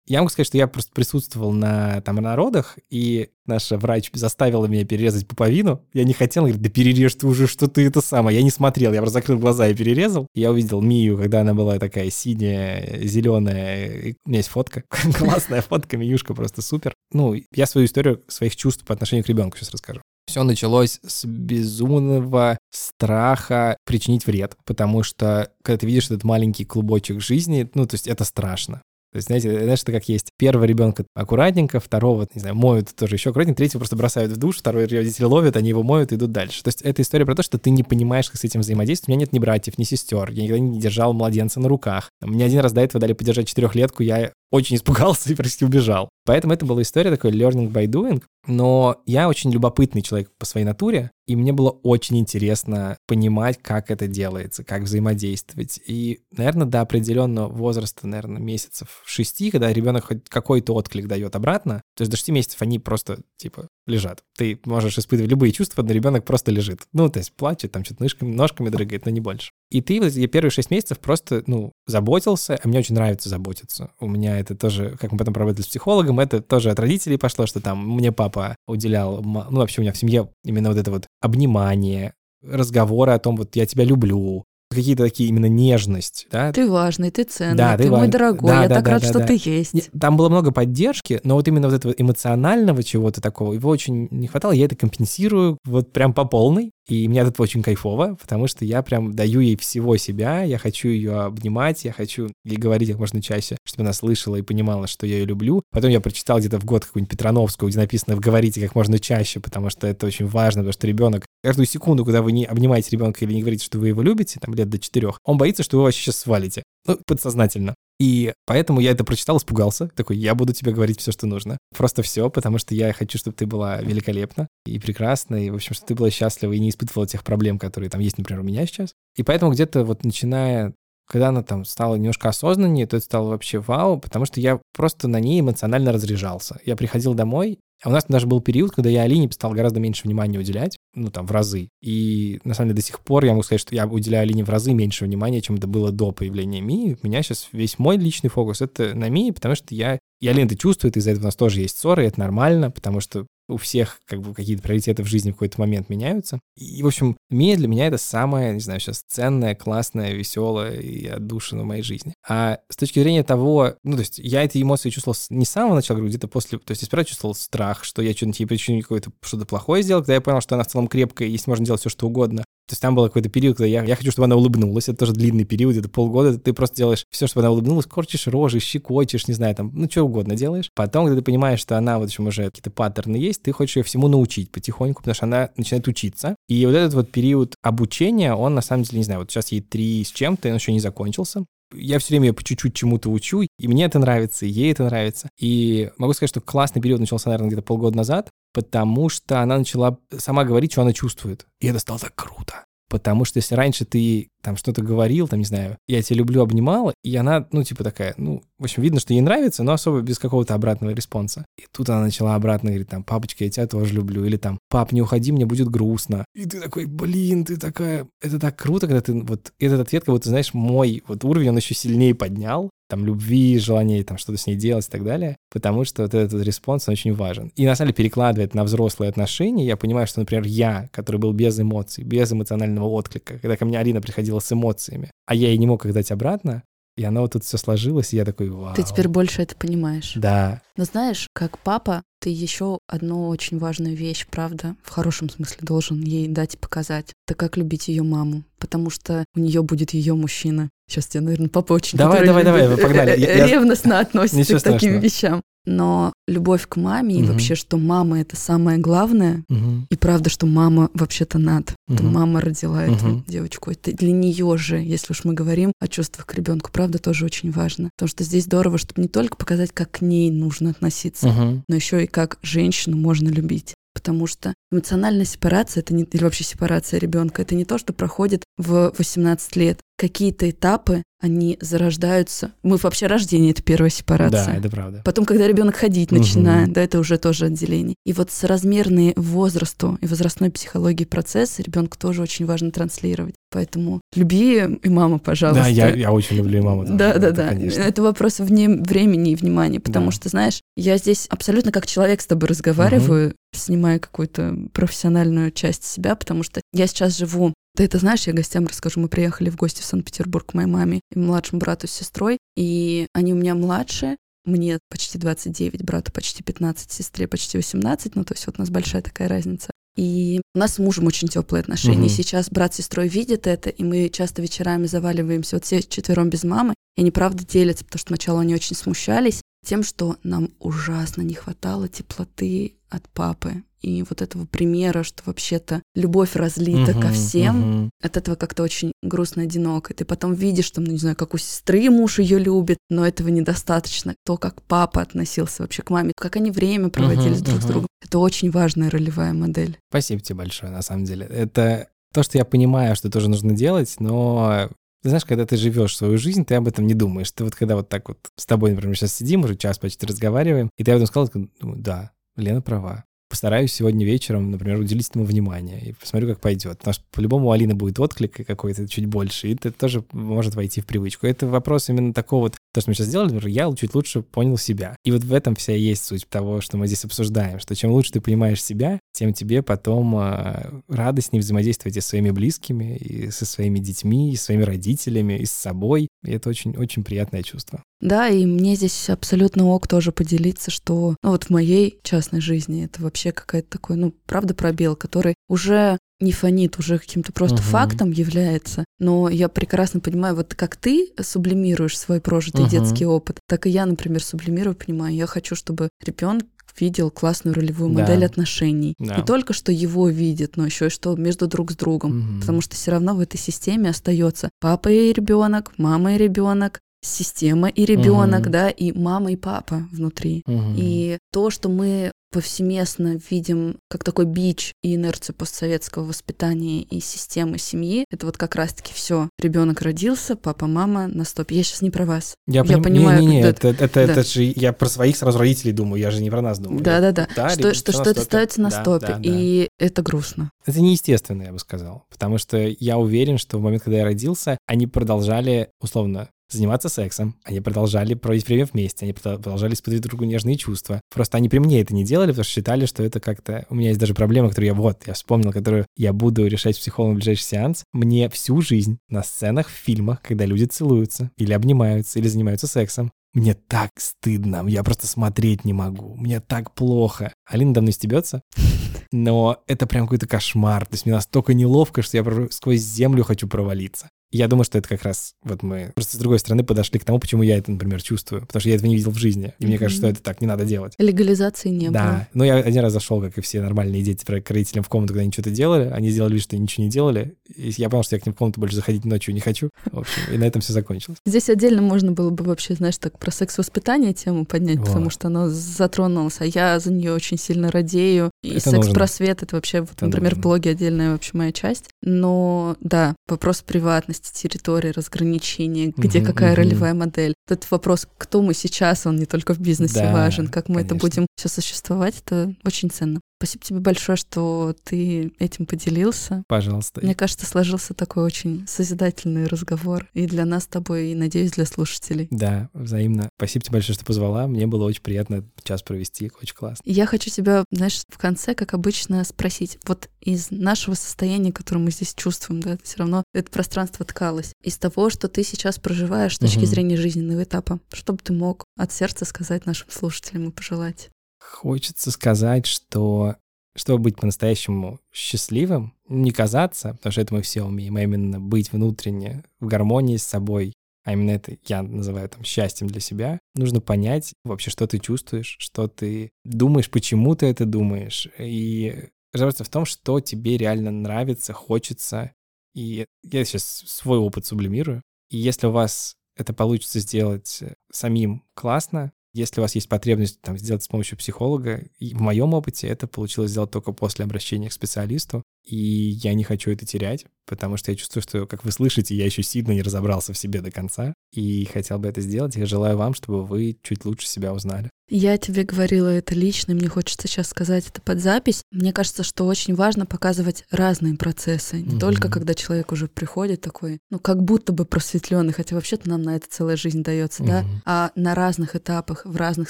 Я могу сказать, что я просто присутствовал на, там, на родах, и наша врач заставила меня перерезать пуповину. Я не хотел, говорит, да перережь ты уже, что ты это самое. Я не смотрел, я просто закрыл глаза и перерезал. Я увидел Мию, когда она была такая синяя, зеленая. У меня есть фотка, классная фотка, Миюшка просто супер. Ну, я свою историю своих чувств по отношению к ребенку сейчас расскажу. Все началось с безумного страха причинить вред, потому что когда ты видишь этот маленький клубочек жизни, ну, то есть это страшно. То есть, знаете, знаешь, это как есть. Первого ребенка аккуратненько, второго, не знаю, моют тоже еще аккуратненько, третьего просто бросают в душ, второй родители ловят, они его моют и идут дальше. То есть это история про то, что ты не понимаешь, как с этим взаимодействовать. У меня нет ни братьев, ни сестер, я никогда не держал младенца на руках. Мне один раз до этого дали подержать четырехлетку, я очень испугался и почти убежал. Поэтому это была история такой learning by doing. Но я очень любопытный человек по своей натуре, и мне было очень интересно понимать, как это делается, как взаимодействовать. И, наверное, до определенного возраста, наверное, месяцев шести, когда ребенок хоть какой-то отклик дает обратно, то есть до шести месяцев они просто, типа, лежат. Ты можешь испытывать любые чувства, но ребенок просто лежит. Ну, то есть плачет, там что-то ножками, ножками дрыгает, но не больше. И ты вот первые шесть месяцев просто, ну, заботился, а мне очень нравится заботиться. У меня это тоже, как мы потом поработали с психологом, это тоже от родителей пошло, что там мне папа уделял, ну, вообще у меня в семье именно вот это вот обнимание, разговоры о том, вот я тебя люблю, какие-то такие именно нежность, да, Ты важный, ты ценный, Да, ты, ты мой дорогой, Да, я да, так да, рад, да, что да. ты есть. Там было много поддержки, но вот именно вот этого эмоционального чего-то такого, его очень не хватало. Я это компенсирую вот прям по полной. И мне от этого очень кайфово, потому что я прям даю ей всего себя, я хочу ее обнимать, я хочу ей говорить как можно чаще, чтобы она слышала и понимала, что я ее люблю. Потом я прочитал где-то в год какую-нибудь Петрановскую, где написано «говорите как можно чаще», потому что это очень важно, потому что ребенок каждую секунду, когда вы не обнимаете ребенка или не говорите, что вы его любите, там лет до четырех, он боится, что вы вообще сейчас свалите. Ну, подсознательно. И поэтому я это прочитал, испугался. Такой, я буду тебе говорить все, что нужно. Просто все, потому что я хочу, чтобы ты была великолепна и прекрасна, и, в общем, чтобы ты была счастлива и не испытывала тех проблем, которые там есть, например, у меня сейчас. И поэтому где-то вот начиная когда она там стала немножко осознаннее, то это стало вообще вау, потому что я просто на ней эмоционально разряжался. Я приходил домой, а у нас даже был период, когда я Алине стал гораздо меньше внимания уделять, ну там в разы. И на самом деле до сих пор я могу сказать, что я уделяю Алине в разы меньше внимания, чем это было до появления Мии. У меня сейчас весь мой личный фокус это на Мии, потому что я... И Алина это чувствует, из-за этого у нас тоже есть ссоры, и это нормально, потому что у всех как бы какие-то приоритеты в жизни в какой-то момент меняются. И, в общем, Мия для меня это самое, не знаю, сейчас ценное, классное, веселое и отдушина в моей жизни. А с точки зрения того, ну, то есть я эти эмоции чувствовал не с самого начала, говорю, где-то после, то есть я сперва чувствовал страх, что я что-нибудь ей причиню какое-то что-то плохое сделал, когда я понял, что она в целом крепкая, и можно делать все, что угодно. То есть там был какой-то период, когда я, я хочу, чтобы она улыбнулась. Это тоже длинный период, это полгода. Ты просто делаешь все, чтобы она улыбнулась, корчишь рожи, щекочешь, не знаю, там, ну, что угодно делаешь. Потом, когда ты понимаешь, что она, вот еще уже какие-то паттерны есть, ты хочешь ее всему научить потихоньку, потому что она начинает учиться. И вот этот вот период обучения, он на самом деле, не знаю, вот сейчас ей три с чем-то, он еще не закончился. Я все время по чуть-чуть чему-то учу, и мне это нравится, и ей это нравится. И могу сказать, что классный период начался, наверное, где-то полгода назад, потому что она начала сама говорить, что она чувствует. И это стало так круто. Потому что если раньше ты там что-то говорил, там, не знаю, я тебя люблю, обнимала, и она, ну, типа такая, ну, в общем, видно, что ей нравится, но особо без какого-то обратного response а. И тут она начала обратно говорить, там, папочка, я тебя тоже люблю, или там, пап, не уходи, мне будет грустно. И ты такой, блин, ты такая, это так круто, когда ты, вот, этот ответ, как будто, знаешь, мой вот уровень, он еще сильнее поднял, там, любви, желания там что-то с ней делать и так далее, потому что вот этот response, он очень важен. И на самом деле перекладывает на взрослые отношения, я понимаю, что, например, я, который был без эмоций, без эмоционального отклика, когда ко мне Арина приходила с эмоциями, а я ей не мог их дать обратно, и оно вот тут все сложилось, и я такой, вау. Ты теперь больше это понимаешь. Да. Но знаешь, как папа, ты еще одну очень важную вещь, правда, в хорошем смысле должен ей дать и показать. Это как любить ее маму, потому что у нее будет ее мужчина. Сейчас тебе, наверное, папа очень давай, давай, давай, погнали. Я, ревностно относится к таким вещам. Но любовь к маме угу. и вообще, что мама это самое главное, угу. и правда, что мама вообще-то над. Угу. Это мама родила угу. эту девочку. Это для нее же, если уж мы говорим о чувствах к ребенку, правда, тоже очень важно. Потому что здесь здорово, чтобы не только показать, как к ней нужно относиться, угу. но еще и как женщину можно любить потому что эмоциональная сепарация это не, или вообще сепарация ребенка это не то, что проходит в 18 лет. Какие-то этапы, они зарождаются. Мы вообще рождение это первая сепарация. Да, это правда. Потом, когда ребенок ходить начинает, угу. да, это уже тоже отделение. И вот соразмерные возрасту и возрастной психологии процессы ребенку тоже очень важно транслировать. Поэтому люби и мама, пожалуйста. Да, я, я очень люблю и маму. Да, да, да. Конечно. Это вопрос вне времени и внимания, потому да. что, знаешь, я здесь абсолютно как человек с тобой разговариваю, угу. снимая какую-то профессиональную часть себя, потому что я сейчас живу ты это знаешь, я гостям расскажу. Мы приехали в гости в Санкт-Петербург к моей маме и младшему брату с сестрой. И они у меня младшие, мне почти 29, брату почти 15, сестре почти 18, ну то есть вот у нас большая такая разница. И у нас с мужем очень теплые отношения. Угу. Сейчас брат с сестрой видят это, и мы часто вечерами заваливаемся вот все четвером без мамы. И они правда делятся, потому что сначала они очень смущались тем, что нам ужасно не хватало теплоты от папы и вот этого примера, что вообще-то любовь разлита uh-huh, ко всем, uh-huh. от этого как-то очень грустно одиноко. И ты потом видишь, что, ну, не знаю, как у сестры муж ее любит, но этого недостаточно. То, как папа относился вообще к маме, как они время проводили uh-huh, друг uh-huh. с другом. Это очень важная ролевая модель. Спасибо тебе большое, на самом деле. Это то, что я понимаю, что тоже нужно делать, но ты знаешь, когда ты живешь свою жизнь, ты об этом не думаешь. Ты вот когда вот так вот с тобой, например, сейчас сидим, уже час почти разговариваем, и ты об этом сказал, думаю, да, Лена права постараюсь сегодня вечером, например, уделить этому внимание и посмотрю, как пойдет. Потому что по-любому у Алины будет отклик какой-то чуть больше, и это тоже может войти в привычку. Это вопрос именно такого вот, то, что мы сейчас сделали, я чуть лучше понял себя. И вот в этом вся есть суть того, что мы здесь обсуждаем, что чем лучше ты понимаешь себя, тем тебе потом э, радостнее взаимодействовать и со своими близкими, и со своими детьми, и со своими родителями, и с собой. И это очень-очень приятное чувство. Да, и мне здесь абсолютно ок тоже поделиться, что ну, вот в моей частной жизни это вообще какая-то такой, ну, правда, пробел, который уже не фонит, уже каким-то просто uh-huh. фактом является. Но я прекрасно понимаю, вот как ты сублимируешь свой прожитый uh-huh. детский опыт, так и я, например, сублимирую, понимаю, я хочу, чтобы ребенок видел классную ролевую да. модель отношений. Да. Не только что его видит, но еще и что между друг с другом. Угу. Потому что все равно в этой системе остается папа и ребенок, мама и ребенок, система и ребенок, угу. да, и мама и папа внутри. Угу. И то, что мы повсеместно видим как такой бич и инерцию постсоветского воспитания и системы семьи. Это вот как раз-таки все. Ребенок родился, папа, мама на стоп. Я сейчас не про вас. Я, я поним... понимаю. Не, не, не, это, это, это, да. это же я про своих сразу родителей думаю, я же не про нас думаю. Да, да, да. да что что, что это ставится на да, стопе, да, да. и это грустно. Это неестественно, я бы сказал, потому что я уверен, что в момент, когда я родился, они продолжали условно заниматься сексом, они продолжали проводить время вместе, они продолжали испытывать друг другу нежные чувства. Просто они при мне это не делали, потому что считали, что это как-то... У меня есть даже проблема, которую я вот, я вспомнил, которую я буду решать с психологом в ближайший сеанс. Мне всю жизнь на сценах, в фильмах, когда люди целуются, или обнимаются, или занимаются сексом, мне так стыдно, я просто смотреть не могу, мне так плохо. Алина давно стебется, но это прям какой-то кошмар. То есть мне настолько неловко, что я сквозь землю хочу провалиться. Я думаю, что это как раз вот мы просто с другой стороны подошли к тому, почему я это, например, чувствую. Потому что я этого не видел в жизни. И mm-hmm. мне кажется, что это так не надо делать. Легализации не да. было. Да. Ну, я один раз зашел, как и все нормальные дети, к родителям в комнату, когда они что-то делали. Они сделали вид, что ничего не делали. И я понял, что я к ним в комнату больше заходить ночью не хочу. В общем, и на этом все закончилось. Здесь отдельно можно было бы вообще, знаешь, так про секс-воспитание тему поднять, вот. потому что оно затронулось. А я за нее очень сильно радею И Это секс-просвет — это вообще, вот, Это например, нужно. блоги отдельная вообще моя часть. Но да, вопрос приватности, территории, разграничения, где Мгм, какая мгм. ролевая модель. Этот вопрос, кто мы сейчас, он не только в бизнесе Да, важен, как мы это конечно. будем все существовать, это очень ценно. Спасибо тебе большое, что ты этим поделился. Пожалуйста. Мне кажется, сложился такой очень созидательный разговор и для нас с тобой, и, надеюсь, для слушателей. Да, взаимно. Спасибо тебе большое, что позвала. Мне было очень приятно час провести. Очень классно. Я хочу тебя, знаешь, в конце, как обычно, спросить. Вот из нашего состояния, которое мы здесь чувствуем, да, все равно это пространство ткалось. Из того, что ты сейчас проживаешь с точки Мгм. зрения жизненного этапа, что бы ты мог от сердца сказать нашим слушателям и пожелать? Хочется сказать, что чтобы быть по-настоящему счастливым, не казаться, потому что это мы все умеем, а именно быть внутренне в гармонии с собой, а именно это я называю там счастьем для себя, нужно понять вообще, что ты чувствуешь, что ты думаешь, почему ты это думаешь, и разобраться в том, что тебе реально нравится, хочется. И я сейчас свой опыт сублимирую. И если у вас это получится сделать самим классно, если у вас есть потребность там, сделать с помощью психолога, в моем опыте это получилось сделать только после обращения к специалисту, и я не хочу это терять, потому что я чувствую, что, как вы слышите, я еще сильно не разобрался в себе до конца, и хотел бы это сделать. Я желаю вам, чтобы вы чуть лучше себя узнали. Я тебе говорила это лично, и мне хочется сейчас сказать это под запись. Мне кажется, что очень важно показывать разные процессы. Не Мгм. только когда человек уже приходит такой, ну, как будто бы просветленный, хотя вообще-то нам на это целая жизнь дается, да, Мгм. а на разных этапах, в разных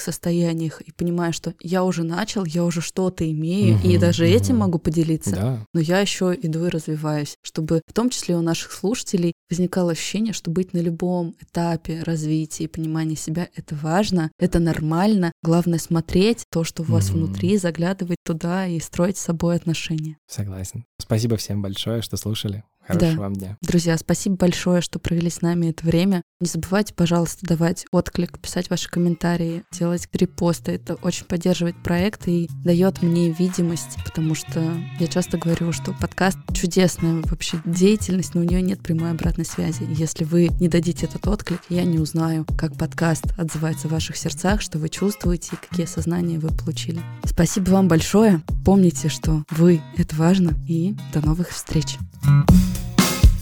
состояниях, и понимая, что я уже начал, я уже что-то имею, и Мгм, даже этим мгм. могу поделиться. Да, Но я еще иду и развиваюсь, чтобы в том числе у наших слушателей возникало ощущение, что быть на любом этапе развития и понимания себя — это важно, это нормально. Главное — смотреть то, что у вас Мгм. внутри, заглядывать туда и строить с собой отношения. согласен. Спасибо всем большое, что слушали. Хорошего Да. вам дня. Друзья, спасибо большое, что провели с нами это время. Не забывайте, пожалуйста, давать отклик, писать ваши комментарии, делать репосты. Это очень поддерживает проект и дает мне видимость, потому что я часто говорю, что подкаст чудесная вообще деятельность, но у нее нет прямой обратной связи. Если вы не дадите этот отклик, я не узнаю, как подкаст отзывается в ваших сердцах, что вы чувствуете и какие осознания вы получили. Спасибо вам большое. Помните, что вы — это важно. И до новых встреч.